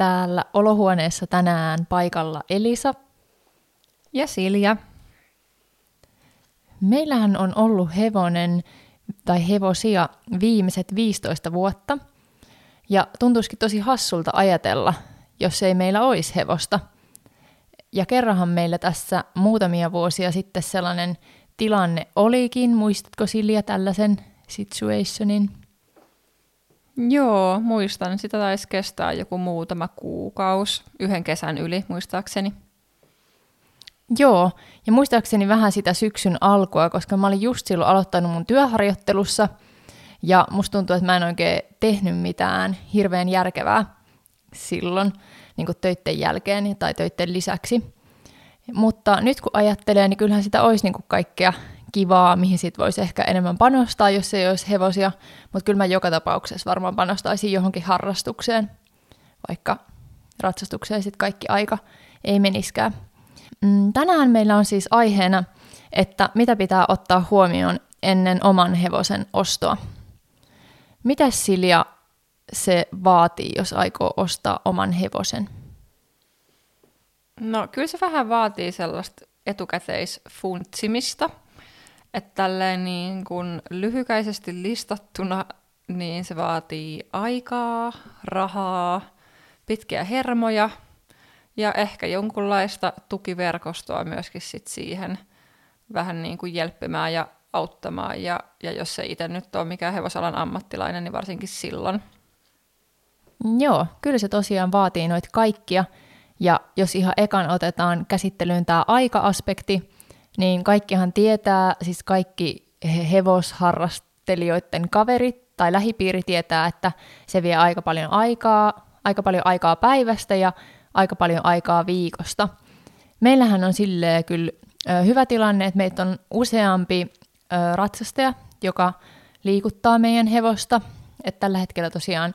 Täällä olohuoneessa tänään paikalla Elisa Ja Silja. Meillähän on ollut hevonen tai hevosia viimeiset 15 vuotta. Ja tuntuisikin tosi hassulta ajatella, jos ei meillä olisi hevosta. Ja kerranhan meillä tässä muutamia vuosia sitten sellainen tilanne olikin. Muistatko Silja tällaisen situationin? Joo, muistan. Sitä taisi kestää joku muutama kuukaus, yhden kesän yli muistaakseni. Joo, ja muistaakseni vähän sitä syksyn alkua, koska mä olin just silloin aloittanut mun työharjoittelussa, ja musta tuntuu, että mä en oikein tehnyt mitään hirveän järkevää silloin niin kuin jälkeen tai töitten lisäksi. Mutta nyt kun ajattelee, niin kyllähän sitä olisi niin kuin kaikkea kivaa, mihin sit voisi ehkä enemmän panostaa, jos ei olisi hevosia, mutta kyllä mä joka tapauksessa varmaan panostaisin johonkin harrastukseen, vaikka ratsastukseen sitten kaikki aika ei meniskään. Mm, Tänään meillä on siis aiheena, että mitä pitää ottaa huomioon ennen oman hevosen ostoa. Mitä Silja se vaatii, jos aikoo ostaa oman hevosen? No kyllä se vähän vaatii sellaista etukäteisfuntsimista, että tälleen niin kuin lyhykäisesti listattuna, niin se vaatii aikaa, rahaa, pitkiä hermoja ja ehkä jonkunlaista tukiverkostoa myöskin sit siihen vähän niin kuin jelppimään ja auttamaan. Ja, ja jos se itse nyt on mikään hevosalan ammattilainen, niin varsinkin silloin. Joo, kyllä se tosiaan vaatii noita kaikkia. Ja jos ihan ekan otetaan käsittelyyn tämä aika-aspekti, niin kaikkihan tietää, siis kaikki he- hevosharrastelijoiden kaverit tai lähipiiri tietää, että se vie aika paljon aikaa, aika paljon aikaa päivästä ja aika paljon aikaa viikosta. Meillähän on silleen kyllä hyvä tilanne, että meitä on useampi ratsastaja, joka liikuttaa meidän hevosta. Että tällä hetkellä tosiaan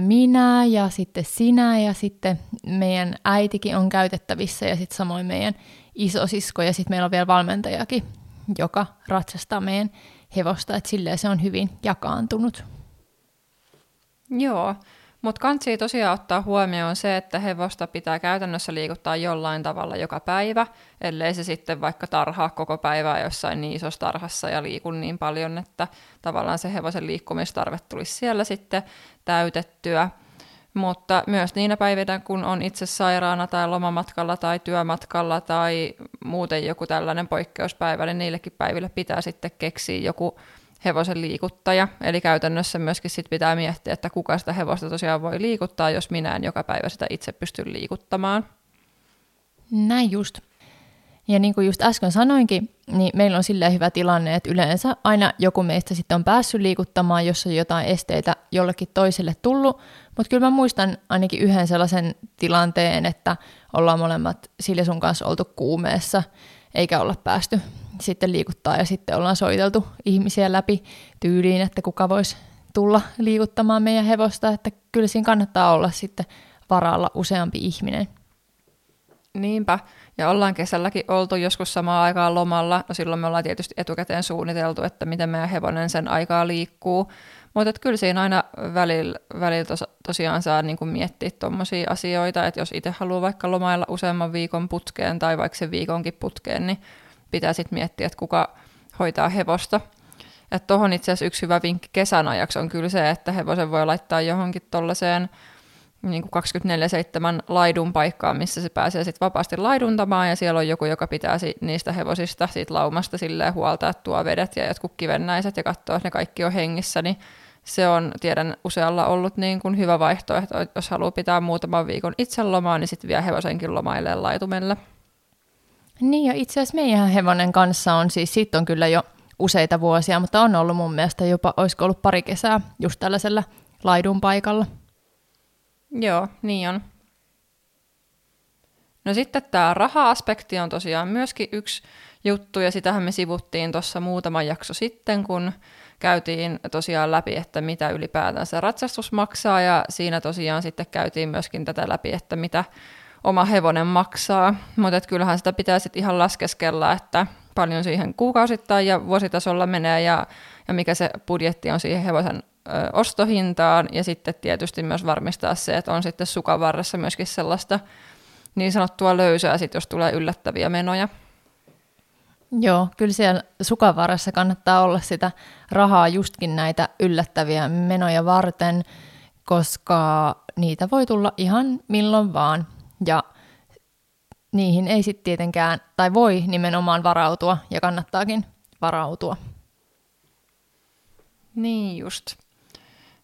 minä ja sitten sinä ja sitten meidän äitikin on käytettävissä ja sitten samoin meidän isosisko ja sitten meillä on vielä valmentajakin, joka ratsastaa meidän hevosta, että silleen se on hyvin jakaantunut. Joo, mutta kansi tosiaan ottaa huomioon se, että hevosta pitää käytännössä liikuttaa jollain tavalla joka päivä, ellei se sitten vaikka tarhaa koko päivää jossain niin isossa tarhassa ja liikun niin paljon, että tavallaan se hevosen liikkumistarve tulisi siellä sitten täytettyä. Mutta myös niinä päivinä, kun on itse sairaana tai lomamatkalla tai työmatkalla tai muuten joku tällainen poikkeuspäivä, niin niillekin päiville pitää sitten keksiä joku hevosen liikuttaja. Eli käytännössä myöskin sit pitää miettiä, että kuka sitä hevosta tosiaan voi liikuttaa, jos minä en joka päivä sitä itse pysty liikuttamaan. Näin just. Ja niin kuin just äsken sanoinkin, niin meillä on silleen hyvä tilanne, että yleensä aina joku meistä sitten on päässyt liikuttamaan, jos on jotain esteitä jollekin toiselle tullut. Mutta kyllä mä muistan ainakin yhden sellaisen tilanteen, että ollaan molemmat Silja sun kanssa oltu kuumeessa, eikä olla päästy sitten liikuttaa ja sitten ollaan soiteltu ihmisiä läpi tyyliin, että kuka voisi tulla liikuttamaan meidän hevosta, että kyllä siinä kannattaa olla sitten varalla useampi ihminen. Niinpä. Ja ollaan kesälläkin oltu joskus samaan aikaan lomalla. No silloin me ollaan tietysti etukäteen suunniteltu, että miten meidän hevonen sen aikaa liikkuu. Mutta kyllä siinä aina välillä, välillä tos, tosiaan saa niinku miettiä tuommoisia asioita, että jos itse haluaa vaikka lomailla useamman viikon putkeen tai vaikka sen viikonkin putkeen, niin pitää sitten miettiä, että kuka hoitaa hevosta. Että tuohon itse asiassa yksi hyvä vinkki kesän ajaksi on kyllä se, että hevosen voi laittaa johonkin tuollaiseen niin kuin 24-7 laidun paikkaan, missä se pääsee sitten vapaasti laiduntamaan, ja siellä on joku, joka pitää si- niistä hevosista, siitä laumasta silleen huolta, että tuo vedet ja jotkut kivennäiset ja katsoo, että ne kaikki on hengissä, niin se on, tiedän, usealla ollut niin kuin hyvä vaihtoehto, että jos haluaa pitää muutaman viikon itse lomaa, niin sitten vie hevosenkin lomaille laitumelle. Niin ja itse asiassa meidän hevonen kanssa on siis, siitä on kyllä jo useita vuosia, mutta on ollut mun mielestä jopa, olisiko ollut pari kesää just tällaisella laidun paikalla. Joo, niin on. No sitten tämä raha-aspekti on tosiaan myöskin yksi juttu, ja sitähän me sivuttiin tuossa muutama jakso sitten, kun käytiin tosiaan läpi, että mitä ylipäätään se ratsastus maksaa, ja siinä tosiaan sitten käytiin myöskin tätä läpi, että mitä oma hevonen maksaa, mutta kyllähän sitä pitää sitten ihan laskeskella, että paljon siihen kuukausittain ja vuositasolla menee, ja, ja mikä se budjetti on siihen hevosen ö, ostohintaan, ja sitten tietysti myös varmistaa se, että on sitten sukavarressa myöskin sellaista niin sanottua löysää, sit jos tulee yllättäviä menoja. Joo, kyllä siellä sukavarassa kannattaa olla sitä rahaa justkin näitä yllättäviä menoja varten, koska niitä voi tulla ihan milloin vaan. Ja niihin ei sitten tietenkään, tai voi nimenomaan varautua, ja kannattaakin varautua. Niin just.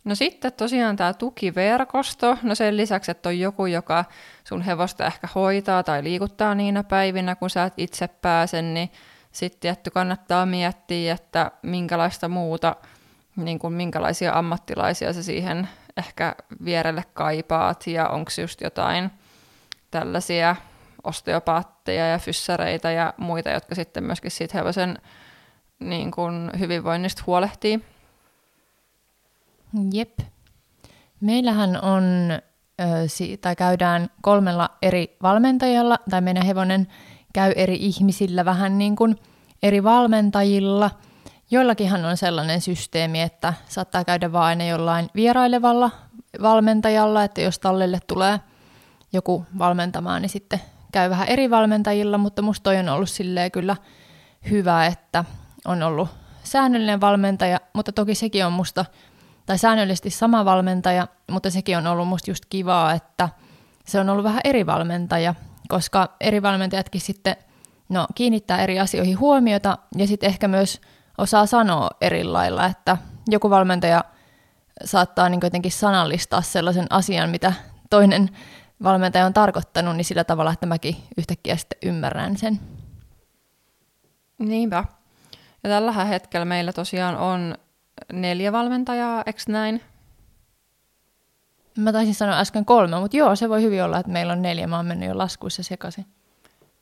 No sitten tosiaan tämä tukiverkosto, no sen lisäksi, että on joku, joka sun hevosta ehkä hoitaa tai liikuttaa niinä päivinä, kun sä et itse pääse, niin sitten tietty kannattaa miettiä, että minkälaista muuta, niin kuin minkälaisia ammattilaisia sä siihen ehkä vierelle kaipaat ja onko just jotain tällaisia osteopaatteja ja fyssäreitä ja muita, jotka sitten myöskin siitä hevosen niin kuin hyvinvoinnista huolehtii. Jep. Meillähän on, tai käydään kolmella eri valmentajalla, tai meidän hevonen käy eri ihmisillä vähän niin kuin eri valmentajilla. Joillakinhan on sellainen systeemi, että saattaa käydä vain aina jollain vierailevalla valmentajalla, että jos tallelle tulee joku valmentamaan, niin sitten käy vähän eri valmentajilla, mutta musta toi on ollut silleen kyllä hyvä, että on ollut säännöllinen valmentaja, mutta toki sekin on musta tai säännöllisesti sama valmentaja, mutta sekin on ollut musta just kivaa, että se on ollut vähän eri valmentaja, koska eri valmentajatkin sitten no, kiinnittää eri asioihin huomiota ja sitten ehkä myös osaa sanoa eri lailla, että joku valmentaja saattaa niin jotenkin sanallistaa sellaisen asian, mitä toinen valmentaja on tarkoittanut, niin sillä tavalla, että mäkin yhtäkkiä sitten ymmärrän sen. Niinpä. Ja tällä hetkellä meillä tosiaan on neljä valmentajaa, eikö näin? Mä taisin sanoa äsken kolme, mutta joo, se voi hyvin olla, että meillä on neljä. Mä oon mennyt jo laskuissa sekaisin.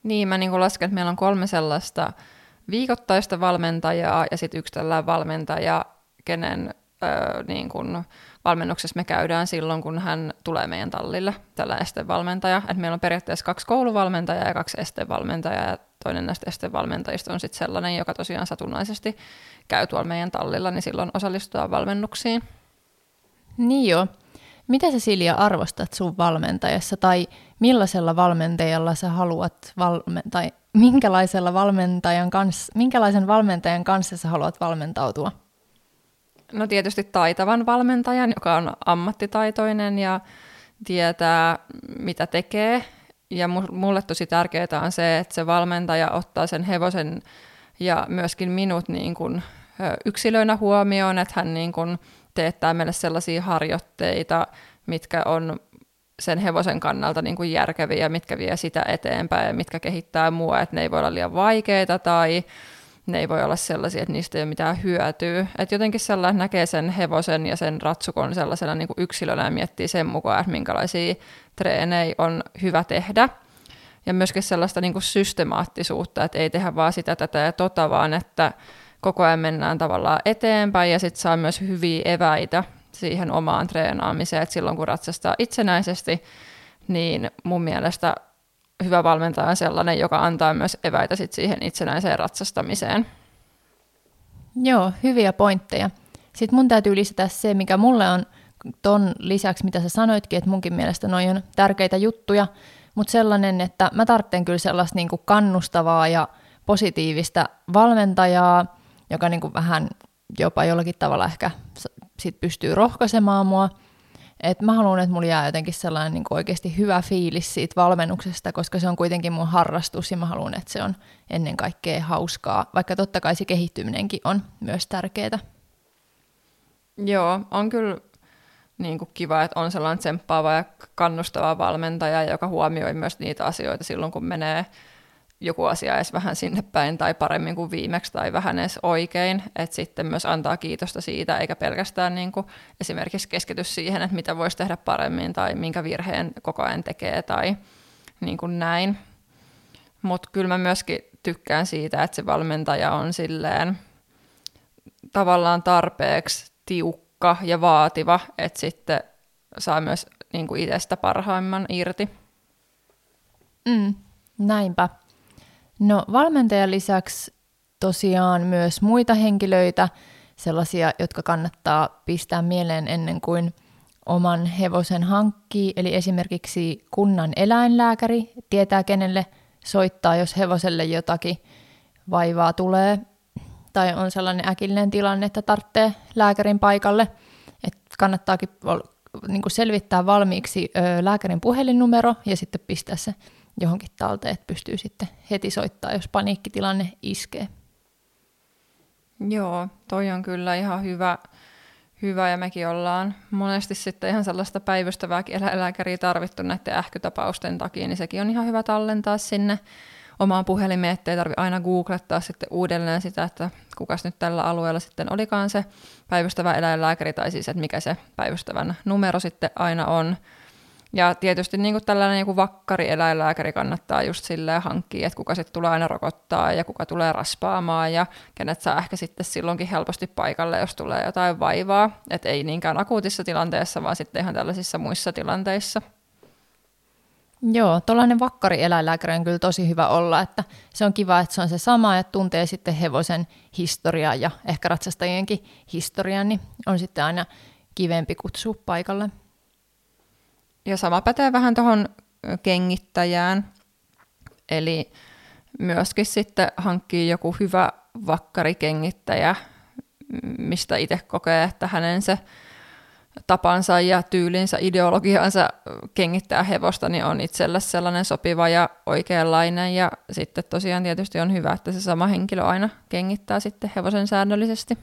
Niin, mä niin lasken, että meillä on kolme sellaista viikoittaista valmentajaa ja sitten yksi tällainen valmentaja, kenen niin kun valmennuksessa me käydään silloin, kun hän tulee meidän tallille, tällä estevalmentaja. Et meillä on periaatteessa kaksi kouluvalmentajaa ja kaksi estevalmentajaa, ja toinen näistä estevalmentajista on sitten sellainen, joka tosiaan satunnaisesti käy tuolla meidän tallilla, niin silloin osallistutaan valmennuksiin. Niin joo. Mitä sä Silja arvostat sun valmentajassa tai millaisella valmentajalla sä haluat valme- tai minkälaisella valmentajan kanssa, minkälaisen valmentajan kanssa sä haluat valmentautua? No tietysti taitavan valmentajan, joka on ammattitaitoinen ja tietää, mitä tekee. Ja mulle tosi tärkeää on se, että se valmentaja ottaa sen hevosen ja myöskin minut niin kuin yksilöinä huomioon, että hän niin kuin teettää meille sellaisia harjoitteita, mitkä on sen hevosen kannalta niin kuin järkeviä, mitkä vie sitä eteenpäin ja mitkä kehittää mua, että ne ei voi olla liian vaikeita tai ne ei voi olla sellaisia, että niistä ei ole mitään hyötyä. Että jotenkin sellainen näkee sen hevosen ja sen ratsukon sellaisena niin kuin yksilönä ja miettii sen mukaan, että minkälaisia treenejä on hyvä tehdä. Ja myöskin sellaista niin kuin systemaattisuutta, että ei tehdä vaan sitä, tätä ja tota, vaan että koko ajan mennään tavallaan eteenpäin ja sitten saa myös hyviä eväitä siihen omaan treenaamiseen, että silloin kun ratsastaa itsenäisesti, niin mun mielestä hyvä valmentaja on sellainen, joka antaa myös eväitä sit siihen itsenäiseen ratsastamiseen. Joo, hyviä pointteja. Sitten mun täytyy lisätä se, mikä mulle on ton lisäksi, mitä sä sanoitkin, että munkin mielestä noin on tärkeitä juttuja, mutta sellainen, että mä tarvitsen kyllä sellaista niin kannustavaa ja positiivista valmentajaa, joka niin kuin vähän jopa jollakin tavalla ehkä sit pystyy rohkaisemaan mua. Et mä haluan, että mulla jää jotenkin sellainen niin kuin oikeasti hyvä fiilis siitä valmennuksesta, koska se on kuitenkin mun harrastus ja mä haluan, että se on ennen kaikkea hauskaa, vaikka totta kai se kehittyminenkin on myös tärkeää. Joo, on kyllä niin kuin kiva, että on sellainen tsemppaava ja kannustava valmentaja, joka huomioi myös niitä asioita silloin, kun menee joku asia edes vähän sinne päin tai paremmin kuin viimeksi tai vähän edes oikein, että sitten myös antaa kiitosta siitä, eikä pelkästään niin kuin esimerkiksi keskity siihen, että mitä voisi tehdä paremmin tai minkä virheen koko ajan tekee tai niin kuin näin. Mutta kyllä mä myöskin tykkään siitä, että se valmentaja on silleen tavallaan tarpeeksi tiukka ja vaativa, että sitten saa myös niin kuin itsestä parhaimman irti. Mm, näinpä. No valmentajan lisäksi tosiaan myös muita henkilöitä, sellaisia, jotka kannattaa pistää mieleen ennen kuin oman hevosen hankkii, eli esimerkiksi kunnan eläinlääkäri tietää kenelle soittaa, jos hevoselle jotakin vaivaa tulee, tai on sellainen äkillinen tilanne, että tarvitsee lääkärin paikalle, että kannattaakin niin kuin selvittää valmiiksi lääkärin puhelinnumero ja sitten pistää se johonkin talteen, että pystyy sitten heti soittaa, jos paniikkitilanne iskee. Joo, toi on kyllä ihan hyvä, hyvä ja mekin ollaan monesti sitten ihan sellaista päivystävääkin eläinlääkäriä tarvittu näiden ähkytapausten takia, niin sekin on ihan hyvä tallentaa sinne omaan puhelimeen, ettei tarvitse aina googlettaa sitten uudelleen sitä, että kukas nyt tällä alueella sitten olikaan se päivystävä eläinlääkäri, tai siis että mikä se päivystävän numero sitten aina on. Ja tietysti niin kuin tällainen joku vakkari eläinlääkäri kannattaa just silleen hankkia, että kuka sitten tulee aina rokottaa ja kuka tulee raspaamaan ja kenet saa ehkä sitten silloinkin helposti paikalle, jos tulee jotain vaivaa. Että ei niinkään akuutissa tilanteessa, vaan sitten ihan tällaisissa muissa tilanteissa. Joo, tuollainen vakkari eläinlääkäri on kyllä tosi hyvä olla, että se on kiva, että se on se sama, että tuntee sitten hevosen historiaa ja ehkä ratsastajienkin historiaa, niin on sitten aina kivempi kutsua paikalle. Ja sama pätee vähän tuohon kengittäjään. Eli myöskin sitten hankkii joku hyvä vakkarikengittäjä, mistä itse kokee, että hänen se tapansa ja tyylinsä, ideologiansa kengittää hevosta, niin on itselle sellainen sopiva ja oikeanlainen. Ja sitten tosiaan tietysti on hyvä, että se sama henkilö aina kengittää sitten hevosen säännöllisesti.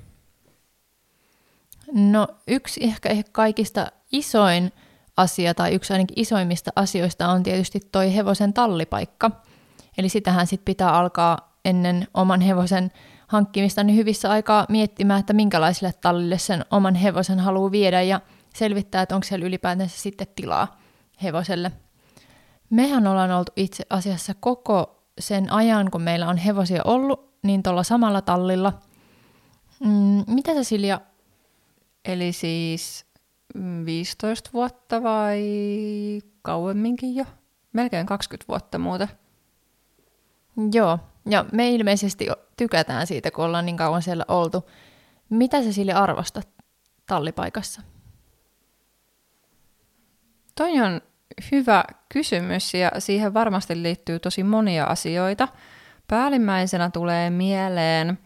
No yksi ehkä, ehkä kaikista isoin asia tai yksi ainakin isoimmista asioista on tietysti toi hevosen tallipaikka. Eli sitähän sitten pitää alkaa ennen oman hevosen hankkimista niin hyvissä aikaa miettimään, että minkälaiselle tallille sen oman hevosen haluaa viedä ja selvittää, että onko siellä ylipäätänsä sitten tilaa hevoselle. Mehän ollaan oltu itse asiassa koko sen ajan, kun meillä on hevosia ollut, niin tuolla samalla tallilla. Mm, mitä sä Silja? Eli siis 15 vuotta vai kauemminkin jo? Melkein 20 vuotta muuta. Joo, ja me ilmeisesti tykätään siitä, kun ollaan niin kauan siellä oltu. Mitä sä sille arvostat tallipaikassa? Toi on hyvä kysymys ja siihen varmasti liittyy tosi monia asioita. Päällimmäisenä tulee mieleen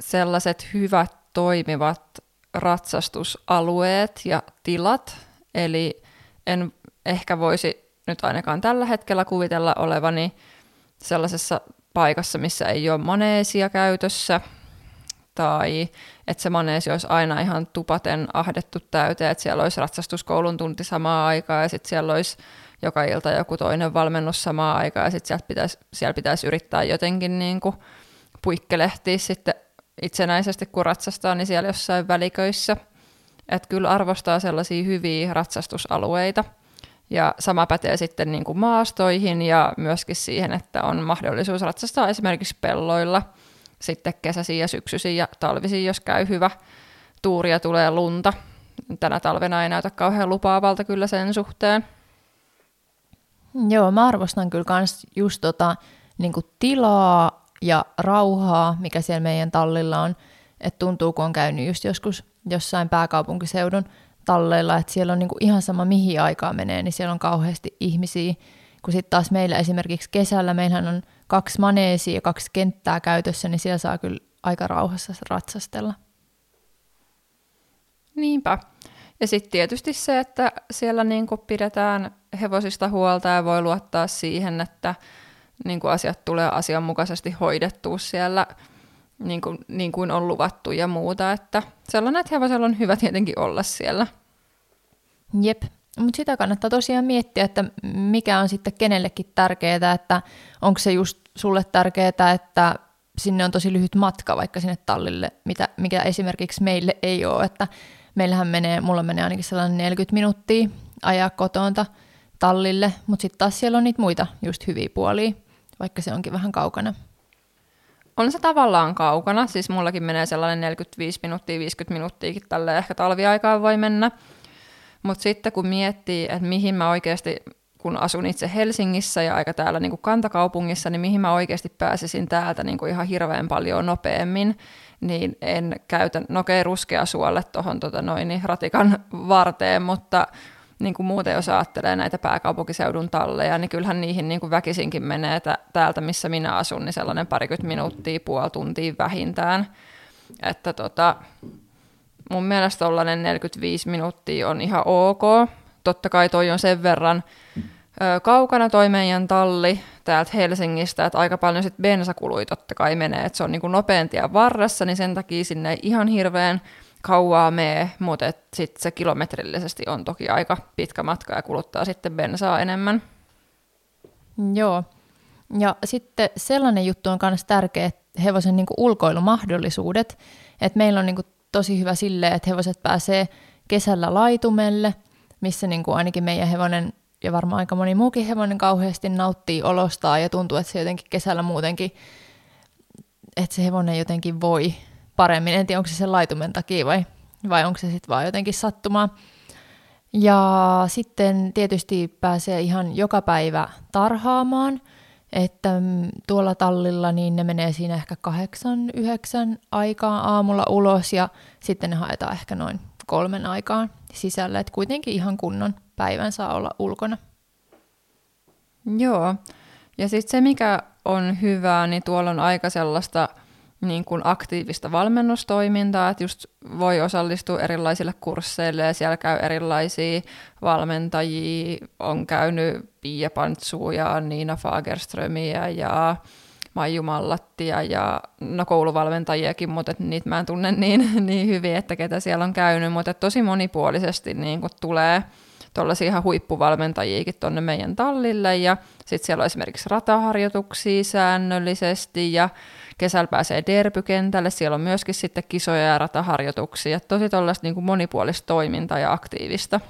sellaiset hyvät toimivat ratsastusalueet ja tilat, eli en ehkä voisi nyt ainakaan tällä hetkellä kuvitella olevani sellaisessa paikassa, missä ei ole maneesia käytössä, tai että se maneesi olisi aina ihan tupaten ahdettu täyteen, että siellä olisi ratsastuskoulun tunti samaa aikaa, ja sitten siellä olisi joka ilta joku toinen valmennus samaa aikaa, ja sitten siellä pitäisi, siellä pitäisi yrittää jotenkin niin kuin puikkelehtiä sitten itsenäisesti, kun ratsastaa, niin siellä jossain väliköissä. Että kyllä arvostaa sellaisia hyviä ratsastusalueita – ja sama pätee sitten niin kuin maastoihin ja myöskin siihen, että on mahdollisuus ratsastaa esimerkiksi pelloilla sitten kesäisiin ja syksyisin ja talvisin, jos käy hyvä tuuri ja tulee lunta. Tänä talvena ei näytä kauhean lupaavalta kyllä sen suhteen. Joo, mä arvostan kyllä kans just tota, niin tilaa ja rauhaa, mikä siellä meidän tallilla on. Että tuntuu, kun on käynyt just joskus jossain pääkaupunkiseudun talleilla, että siellä on niinku ihan sama mihin aikaa menee, niin siellä on kauheasti ihmisiä. Kun sitten taas meillä esimerkiksi kesällä, meillähän on kaksi maneesia ja kaksi kenttää käytössä, niin siellä saa kyllä aika rauhassa ratsastella. Niinpä. Ja sitten tietysti se, että siellä niinku pidetään hevosista huolta ja voi luottaa siihen, että niinku asiat tulee asianmukaisesti hoidettua siellä niin kuin, niin kuin on luvattu ja muuta. Että sellainen, että hevosella on hyvä tietenkin olla siellä. Jep, mutta sitä kannattaa tosiaan miettiä, että mikä on sitten kenellekin tärkeää, että onko se just sulle tärkeää, että sinne on tosi lyhyt matka vaikka sinne tallille, mitä, mikä esimerkiksi meille ei ole, että meillähän menee, mulla menee ainakin sellainen 40 minuuttia ajaa kotonta tallille, mutta sitten taas siellä on niitä muita just hyviä puolia, vaikka se onkin vähän kaukana. On se tavallaan kaukana, siis mullakin menee sellainen 45 minuuttia, 50 minuuttiakin tälle ehkä talviaikaan voi mennä. Mutta sitten kun miettii, että mihin mä oikeasti, kun asun itse Helsingissä ja aika täällä niin kuin kantakaupungissa, niin mihin mä oikeasti pääsisin täältä niin kuin ihan hirveän paljon nopeammin, niin en käytä, no ruskea suolle tuohon tota noin, ratikan varteen, mutta niin kuin muuten jos ajattelee näitä pääkaupunkiseudun talleja, niin kyllähän niihin niin kuin väkisinkin menee täältä, missä minä asun, niin sellainen parikymmentä minuuttia, puoli tuntia vähintään. Että tota, mun mielestä tollainen 45 minuuttia on ihan ok. Totta kai toi on sen verran ö, kaukana toi meidän talli täältä Helsingistä, että aika paljon sitten bensakului totta kai menee, että se on niin kuin varressa, niin sen takia sinne ihan hirveän kauaa mee, mutta sitten se kilometrillisesti on toki aika pitkä matka ja kuluttaa sitten bensaa enemmän. Joo. Ja sitten sellainen juttu on myös tärkeä, että hevosen niin ulkoilumahdollisuudet. Että meillä on niin tosi hyvä sille, että hevoset pääsee kesällä laitumelle, missä niin ainakin meidän hevonen ja varmaan aika moni muukin hevonen kauheasti nauttii olostaan ja tuntuu, että se jotenkin kesällä muutenkin, että se hevonen jotenkin voi paremmin. En tiedä, onko se sen laitumen takia vai, vai onko se sitten vaan jotenkin sattumaa. Ja sitten tietysti pääsee ihan joka päivä tarhaamaan, että mm, tuolla tallilla niin ne menee siinä ehkä kahdeksan, yhdeksän aikaa aamulla ulos ja sitten ne haetaan ehkä noin kolmen aikaan sisällä, että kuitenkin ihan kunnon päivän saa olla ulkona. Joo, ja sitten se mikä on hyvää, niin tuolla on aika sellaista – niin kuin aktiivista valmennustoimintaa, että just voi osallistua erilaisille kursseille ja siellä käy erilaisia valmentajia, on käynyt Pia Pantsua ja Niina Fagerströmiä ja Maiju Mallattia ja no kouluvalmentajiakin, mutta et niitä mä en tunne niin, niin hyvin, että ketä siellä on käynyt, mutta tosi monipuolisesti niin kun tulee tuollaisia ihan huippuvalmentajiakin tuonne meidän tallille ja sitten siellä on esimerkiksi rataharjoituksia säännöllisesti ja kesällä pääsee derbykentälle, siellä on myöskin sitten kisoja ja rataharjoituksia, tosi tuollaista niin kuin monipuolista toimintaa ja aktiivista.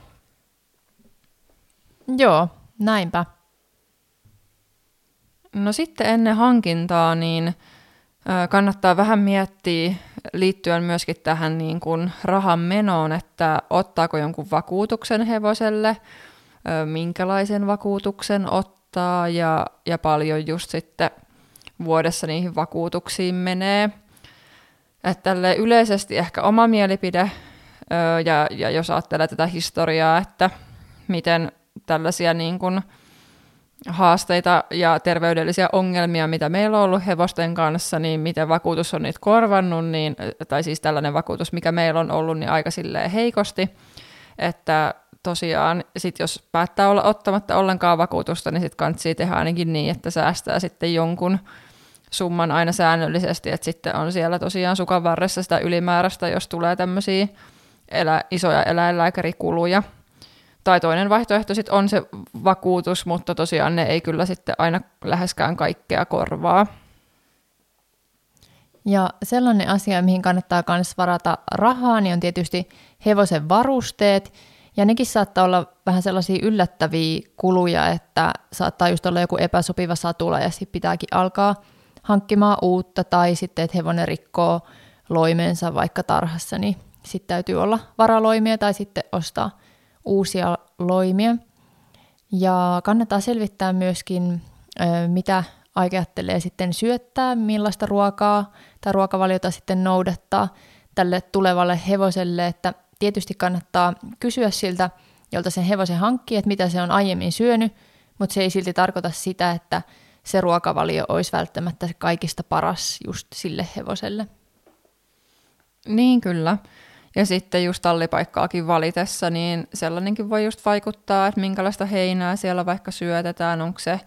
Joo, näinpä. No sitten ennen hankintaa niin kannattaa vähän miettiä liittyen myöskin tähän niin kuin rahan menoon, että ottaako jonkun vakuutuksen hevoselle, minkälaisen vakuutuksen ottaa ja, ja paljon just sitten vuodessa niihin vakuutuksiin menee. Että yleisesti ehkä oma mielipide, ja, ja jos ajattelee tätä historiaa, että miten tällaisia niin kuin haasteita ja terveydellisiä ongelmia, mitä meillä on ollut hevosten kanssa, niin miten vakuutus on niitä korvannut, niin, tai siis tällainen vakuutus, mikä meillä on ollut, niin aika silleen heikosti, että tosiaan sit jos päättää olla ottamatta ollenkaan vakuutusta, niin sitten kantsii tehdä ainakin niin, että säästää sitten jonkun summan aina säännöllisesti, että sitten on siellä tosiaan sukan varressa sitä ylimääräistä, jos tulee tämmöisiä elä, isoja eläinlääkärikuluja. Tai toinen vaihtoehto sitten on se vakuutus, mutta tosiaan ne ei kyllä sitten aina läheskään kaikkea korvaa. Ja sellainen asia, mihin kannattaa myös varata rahaa, niin on tietysti hevosen varusteet. Ja nekin saattaa olla vähän sellaisia yllättäviä kuluja, että saattaa just olla joku epäsopiva satula ja sitten pitääkin alkaa – hankkimaan uutta tai sitten, että hevonen rikkoo loimensa vaikka tarhassa, niin sitten täytyy olla varaloimia tai sitten ostaa uusia loimia. Ja kannattaa selvittää myöskin, mitä ajattelee sitten syöttää, millaista ruokaa tai ruokavaliota sitten noudattaa tälle tulevalle hevoselle, että tietysti kannattaa kysyä siltä, jolta sen hevosen hankkii, että mitä se on aiemmin syönyt, mutta se ei silti tarkoita sitä, että se ruokavalio olisi välttämättä kaikista paras just sille hevoselle. Niin kyllä. Ja sitten just tallipaikkaakin valitessa, niin sellainenkin voi just vaikuttaa, että minkälaista heinää siellä vaikka syötetään, onko se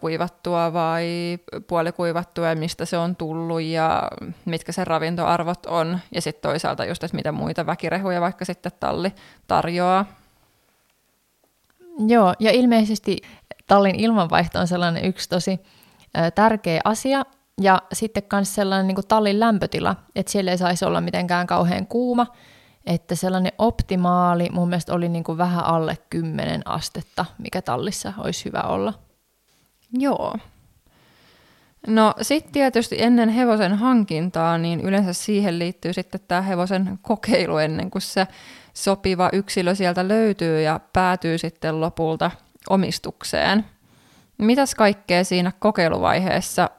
kuivattua vai puolikuivattua ja mistä se on tullut ja mitkä se ravintoarvot on. Ja sitten toisaalta just, että mitä muita väkirehuja vaikka sitten talli tarjoaa. Joo, ja ilmeisesti tallin ilmanvaihto on sellainen yksi tosi tärkeä asia, ja sitten myös sellainen niin kuin tallin lämpötila, että siellä ei saisi olla mitenkään kauhean kuuma, että sellainen optimaali mun mielestä oli niin kuin vähän alle 10 astetta, mikä tallissa olisi hyvä olla. Joo. No sitten tietysti ennen hevosen hankintaa, niin yleensä siihen liittyy sitten tämä hevosen kokeilu ennen kuin se sopiva yksilö sieltä löytyy ja päätyy sitten lopulta omistukseen. Mitäs kaikkea siinä kokeiluvaiheessa,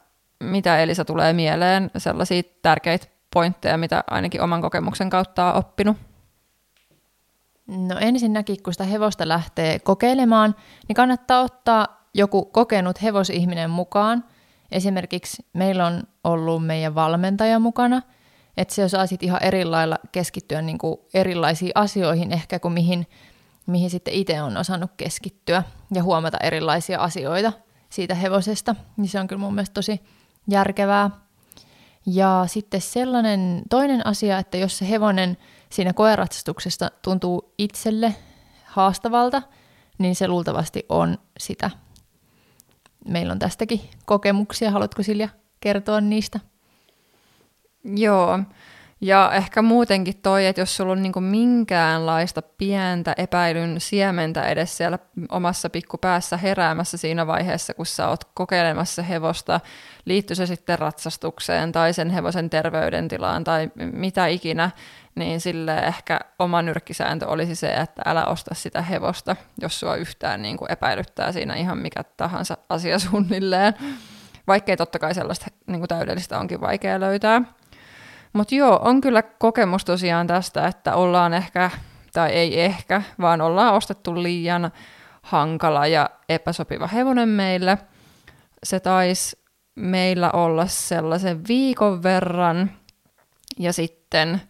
mitä Elisa tulee mieleen, sellaisia tärkeitä pointteja, mitä ainakin oman kokemuksen kautta on oppinut? No ensinnäkin, kun sitä hevosta lähtee kokeilemaan, niin kannattaa ottaa joku kokenut hevosihminen mukaan. Esimerkiksi meillä on ollut meidän valmentaja mukana, että se osaa sitten ihan eri lailla keskittyä niin kuin erilaisiin asioihin ehkä kuin mihin, mihin sitten itse on osannut keskittyä ja huomata erilaisia asioita siitä hevosesta. Niin se on kyllä mun mielestä tosi järkevää. Ja sitten sellainen toinen asia, että jos se hevonen siinä koeratsastuksesta tuntuu itselle haastavalta, niin se luultavasti on sitä. Meillä on tästäkin kokemuksia. Haluatko Silja kertoa niistä? Joo, ja ehkä muutenkin toi, että jos sulla on niinku minkäänlaista pientä epäilyn siementä edes siellä omassa pikkupäässä heräämässä siinä vaiheessa, kun sä oot kokeilemassa hevosta, liittyy se sitten ratsastukseen tai sen hevosen terveydentilaan tai mitä ikinä, niin sille ehkä oma nyrkkisääntö olisi se, että älä osta sitä hevosta, jos sua yhtään niin epäilyttää siinä ihan mikä tahansa asia suunnilleen. Vaikkei totta kai sellaista niin täydellistä onkin vaikea löytää. Mutta joo, on kyllä kokemus tosiaan tästä, että ollaan ehkä, tai ei ehkä, vaan ollaan ostettu liian hankala ja epäsopiva hevonen meille. Se taisi meillä olla sellaisen viikon verran, ja sitten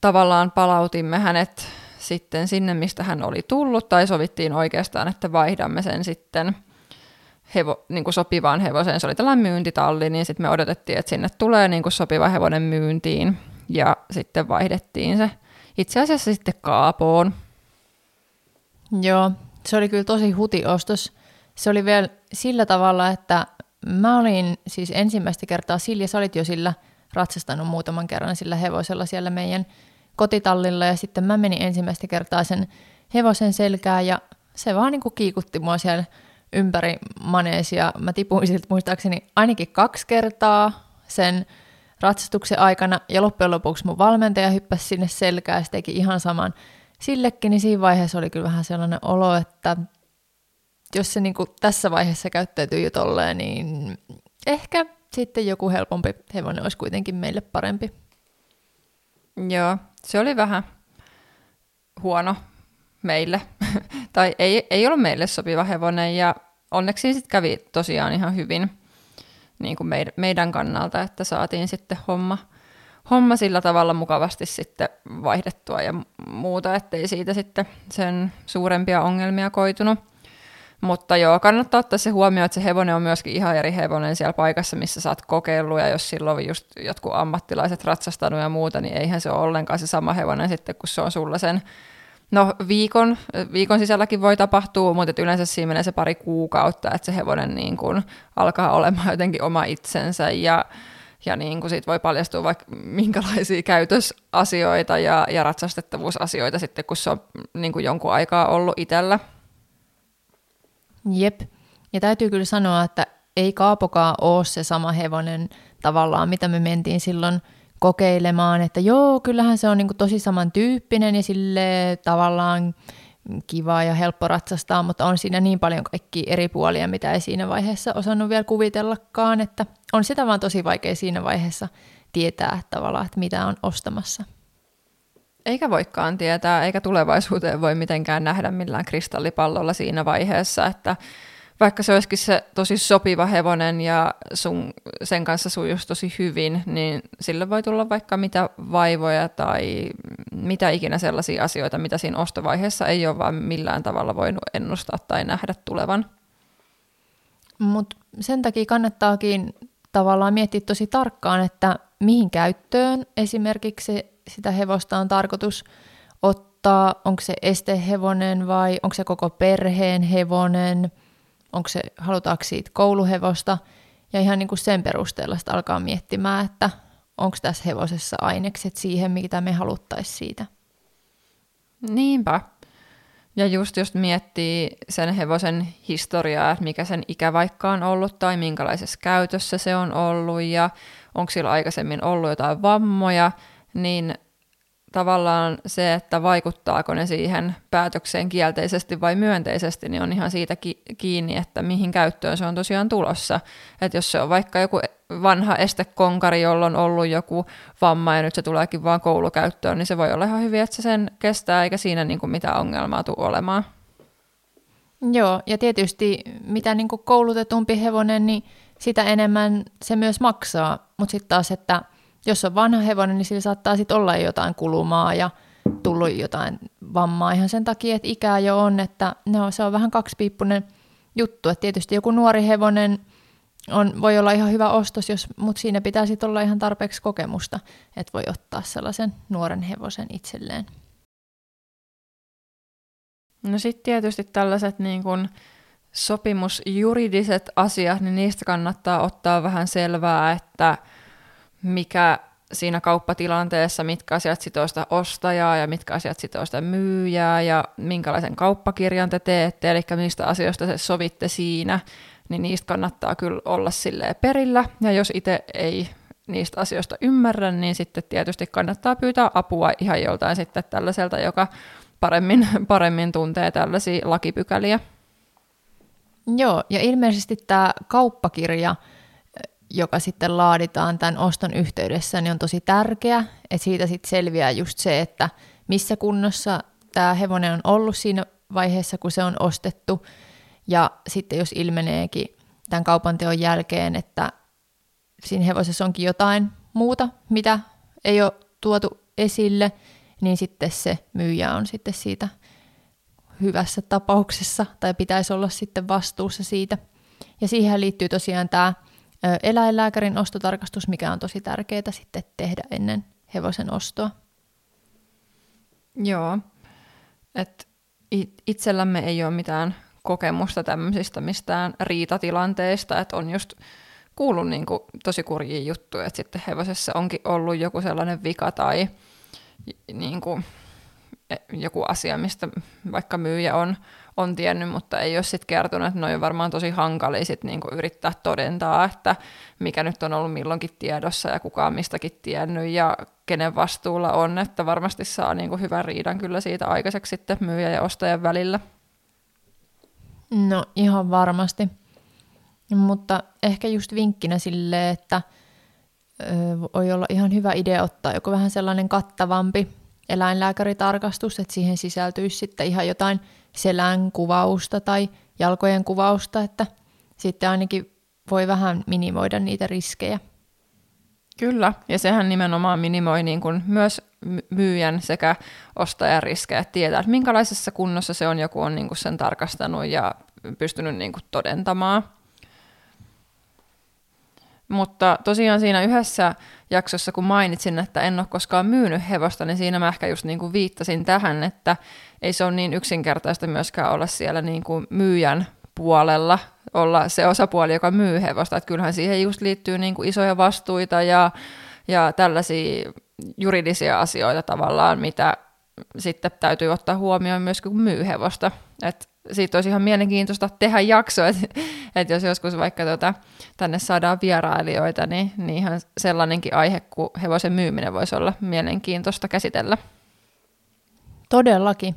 tavallaan palautimme hänet sitten sinne, mistä hän oli tullut, tai sovittiin oikeastaan, että vaihdamme sen sitten hevo, niin kuin sopivaan hevoseen. Se oli tällainen myyntitalli, niin sitten me odotettiin, että sinne tulee niin kuin sopiva hevonen myyntiin, ja sitten vaihdettiin se itse asiassa sitten kaapoon. Joo, se oli kyllä tosi hutiostos. Se oli vielä sillä tavalla, että mä olin siis ensimmäistä kertaa, Silja, sä olit jo sillä ratsastanut muutaman kerran sillä hevosella siellä meidän kotitallilla ja sitten mä menin ensimmäistä kertaa sen hevosen selkään ja se vaan niin kuin kiikutti mua siellä ympäri maneesia. Mä tipuin siltä muistaakseni ainakin kaksi kertaa sen ratsastuksen aikana ja loppujen lopuksi mun valmentaja hyppäsi sinne selkään ja teki ihan saman sillekin, niin siinä vaiheessa oli kyllä vähän sellainen olo, että jos se niin kuin tässä vaiheessa käyttäytyy jo tolleen, niin ehkä sitten joku helpompi hevonen olisi kuitenkin meille parempi. Joo, se oli vähän huono meille, tai ei, ei ollut meille sopiva hevonen, ja onneksi sitten kävi tosiaan ihan hyvin niin kuin meidän, kannalta, että saatiin sitten homma, homma sillä tavalla mukavasti sitten vaihdettua ja muuta, ettei siitä sitten sen suurempia ongelmia koitunut. Mutta joo, kannattaa ottaa se huomioon, että se hevonen on myöskin ihan eri hevonen siellä paikassa, missä sä oot kokeillut, ja jos silloin on just jotkut ammattilaiset ratsastanut ja muuta, niin eihän se ole ollenkaan se sama hevonen sitten, kun se on sulla sen No viikon, viikon sisälläkin voi tapahtua, mutta yleensä siinä menee se pari kuukautta, että se hevonen niin kuin alkaa olemaan jotenkin oma itsensä ja, ja niin kuin siitä voi paljastua vaikka minkälaisia käytösasioita ja, ja ratsastettavuusasioita sitten, kun se on niin kuin jonkun aikaa ollut itsellä. Jep. Ja täytyy kyllä sanoa, että ei Kaapokaa ole se sama hevonen tavallaan, mitä me mentiin silloin kokeilemaan, että joo, kyllähän se on niin kuin tosi samantyyppinen ja sille tavallaan kiva ja helppo ratsastaa, mutta on siinä niin paljon kaikki eri puolia, mitä ei siinä vaiheessa osannut vielä kuvitellakaan, että on sitä vaan tosi vaikea siinä vaiheessa tietää tavallaan, että mitä on ostamassa. Eikä voikaan tietää, eikä tulevaisuuteen voi mitenkään nähdä millään kristallipallolla siinä vaiheessa, että vaikka se olisikin se tosi sopiva hevonen ja sun, sen kanssa sujuisi tosi hyvin, niin sille voi tulla vaikka mitä vaivoja tai mitä ikinä sellaisia asioita, mitä siinä ostovaiheessa ei ole vaan millään tavalla voinut ennustaa tai nähdä tulevan. Mutta sen takia kannattaakin tavallaan miettiä tosi tarkkaan, että mihin käyttöön esimerkiksi sitä hevosta on tarkoitus ottaa, onko se estehevonen vai onko se koko perheen hevonen, onko se, halutaanko siitä kouluhevosta, ja ihan niin kuin sen perusteella sitä alkaa miettimään, että onko tässä hevosessa ainekset siihen, mitä me haluttaisiin siitä. Niinpä. Ja just jos miettii sen hevosen historiaa, että mikä sen ikä vaikka on ollut tai minkälaisessa käytössä se on ollut ja onko sillä aikaisemmin ollut jotain vammoja, niin tavallaan se, että vaikuttaako ne siihen päätökseen kielteisesti vai myönteisesti, niin on ihan siitä kiinni, että mihin käyttöön se on tosiaan tulossa. Että jos se on vaikka joku vanha estekonkari, jolla on ollut joku vamma ja nyt se tuleekin vaan koulukäyttöön, niin se voi olla ihan hyvin, että se sen kestää eikä siinä niin kuin mitään ongelmaa tule olemaan. Joo, ja tietysti mitä niin kuin koulutetumpi hevonen, niin sitä enemmän se myös maksaa. Mutta sitten taas, että jos on vanha hevonen, niin sillä saattaa sitten olla jotain kulumaa ja tullut jotain vammaa ihan sen takia, että ikää jo on, että no, se on vähän kaksipiippunen juttu. Että tietysti joku nuori hevonen on, voi olla ihan hyvä ostos, jos, mutta siinä pitää sitten olla ihan tarpeeksi kokemusta, että voi ottaa sellaisen nuoren hevosen itselleen. No sitten tietysti tällaiset niin kun sopimusjuridiset asiat, niin niistä kannattaa ottaa vähän selvää, että mikä siinä kauppatilanteessa, mitkä asiat sitoo sitä ostajaa ja mitkä asiat sitoo sitä myyjää ja minkälaisen kauppakirjan te teette, eli mistä asioista se sovitte siinä, niin niistä kannattaa kyllä olla silleen perillä. Ja jos itse ei niistä asioista ymmärrä, niin sitten tietysti kannattaa pyytää apua ihan joltain sitten tällaiselta, joka paremmin, paremmin tuntee tällaisia lakipykäliä. Joo, ja ilmeisesti tämä kauppakirja, joka sitten laaditaan tämän oston yhteydessä, niin on tosi tärkeä, että siitä sitten selviää just se, että missä kunnossa tämä hevonen on ollut siinä vaiheessa, kun se on ostettu, ja sitten jos ilmeneekin tämän kaupan teon jälkeen, että siinä hevosessa onkin jotain muuta, mitä ei ole tuotu esille, niin sitten se myyjä on sitten siitä hyvässä tapauksessa, tai pitäisi olla sitten vastuussa siitä. Ja siihen liittyy tosiaan tämä eläinlääkärin ostotarkastus, mikä on tosi tärkeää sitten tehdä ennen hevosen ostoa. Joo, että itsellämme ei ole mitään kokemusta tämmöisistä mistään riitatilanteista, että on just kuullut niin kuin tosi kurjia juttuja, että sitten hevosessa onkin ollut joku sellainen vika tai niin kuin e, joku asia, mistä vaikka myyjä on, on tiennyt, mutta ei ole sitten kertonut, että ne on varmaan tosi hankalia sit niin kuin yrittää todentaa, että mikä nyt on ollut milloinkin tiedossa ja kuka on mistäkin tiennyt ja kenen vastuulla on, että varmasti saa niin kuin hyvän riidan kyllä siitä aikaiseksi sitten myyjä ja ostajan välillä. No ihan varmasti. Mutta ehkä just vinkkinä sille, että voi olla ihan hyvä idea ottaa joku vähän sellainen kattavampi eläinlääkäritarkastus, että siihen sisältyisi sitten ihan jotain selän kuvausta tai jalkojen kuvausta, että sitten ainakin voi vähän minimoida niitä riskejä. Kyllä, ja sehän nimenomaan minimoi niin kuin myös myyjän sekä ostajan riskejä, tietää, että minkälaisessa kunnossa se on, joku on niin kuin sen tarkastanut ja pystynyt niin kuin todentamaan. Mutta tosiaan siinä yhdessä jaksossa, kun mainitsin, että en ole koskaan myynyt hevosta, niin siinä mä ehkä just niin kuin viittasin tähän, että ei se ole niin yksinkertaista myöskään olla siellä niin kuin myyjän puolella, olla se osapuoli, joka myy hevosta. Että kyllähän siihen just liittyy niin kuin isoja vastuita ja, ja tällaisia juridisia asioita tavallaan, mitä sitten täytyy ottaa huomioon myös kun myy hevosta. Et siitä olisi ihan mielenkiintoista tehdä jakso, että et jos joskus vaikka tuota, tänne saadaan vierailijoita, niin, niin ihan sellainenkin aihe kuin hevosen myyminen voisi olla mielenkiintoista käsitellä. Todellakin.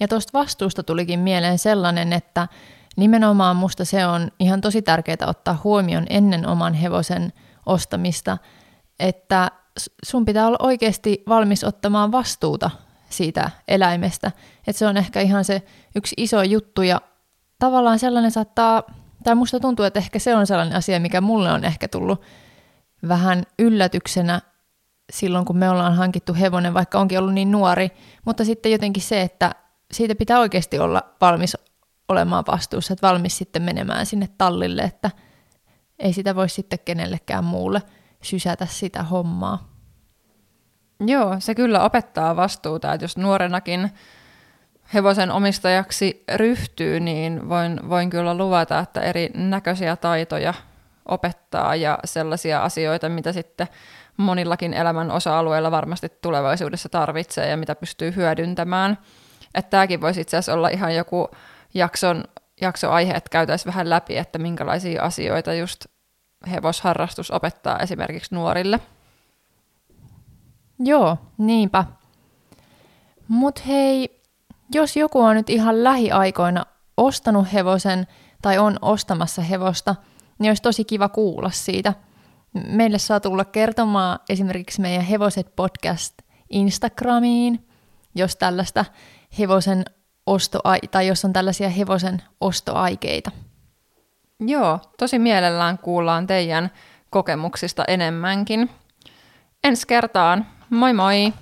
Ja tuosta vastuusta tulikin mieleen sellainen, että nimenomaan musta se on ihan tosi tärkeää ottaa huomioon ennen oman hevosen ostamista, että sun pitää olla oikeasti valmis ottamaan vastuuta siitä eläimestä. Että se on ehkä ihan se yksi iso juttu ja tavallaan sellainen saattaa, tai musta tuntuu, että ehkä se on sellainen asia, mikä mulle on ehkä tullut vähän yllätyksenä silloin, kun me ollaan hankittu hevonen, vaikka onkin ollut niin nuori, mutta sitten jotenkin se, että siitä pitää oikeasti olla valmis olemaan vastuussa, että valmis sitten menemään sinne tallille, että ei sitä voi sitten kenellekään muulle sysätä sitä hommaa. Joo, se kyllä opettaa vastuuta, että jos nuorenakin hevosen omistajaksi ryhtyy, niin voin, voin kyllä luvata, että eri näköisiä taitoja opettaa ja sellaisia asioita, mitä sitten monillakin elämän osa-alueilla varmasti tulevaisuudessa tarvitsee ja mitä pystyy hyödyntämään. Että tämäkin voisi itse asiassa olla ihan joku jakson, jaksoaihe, että käytäisiin vähän läpi, että minkälaisia asioita just hevosharrastus opettaa esimerkiksi nuorille. Joo, niinpä. Mut hei, jos joku on nyt ihan lähiaikoina ostanut hevosen tai on ostamassa hevosta, niin olisi tosi kiva kuulla siitä. Meille saa tulla kertomaan esimerkiksi meidän Hevoset podcast Instagramiin, jos tällaista hevosen osto tai jos on tällaisia hevosen ostoaikeita. Joo, tosi mielellään kuullaan teidän kokemuksista enemmänkin. Ensi kertaan. Moi moi!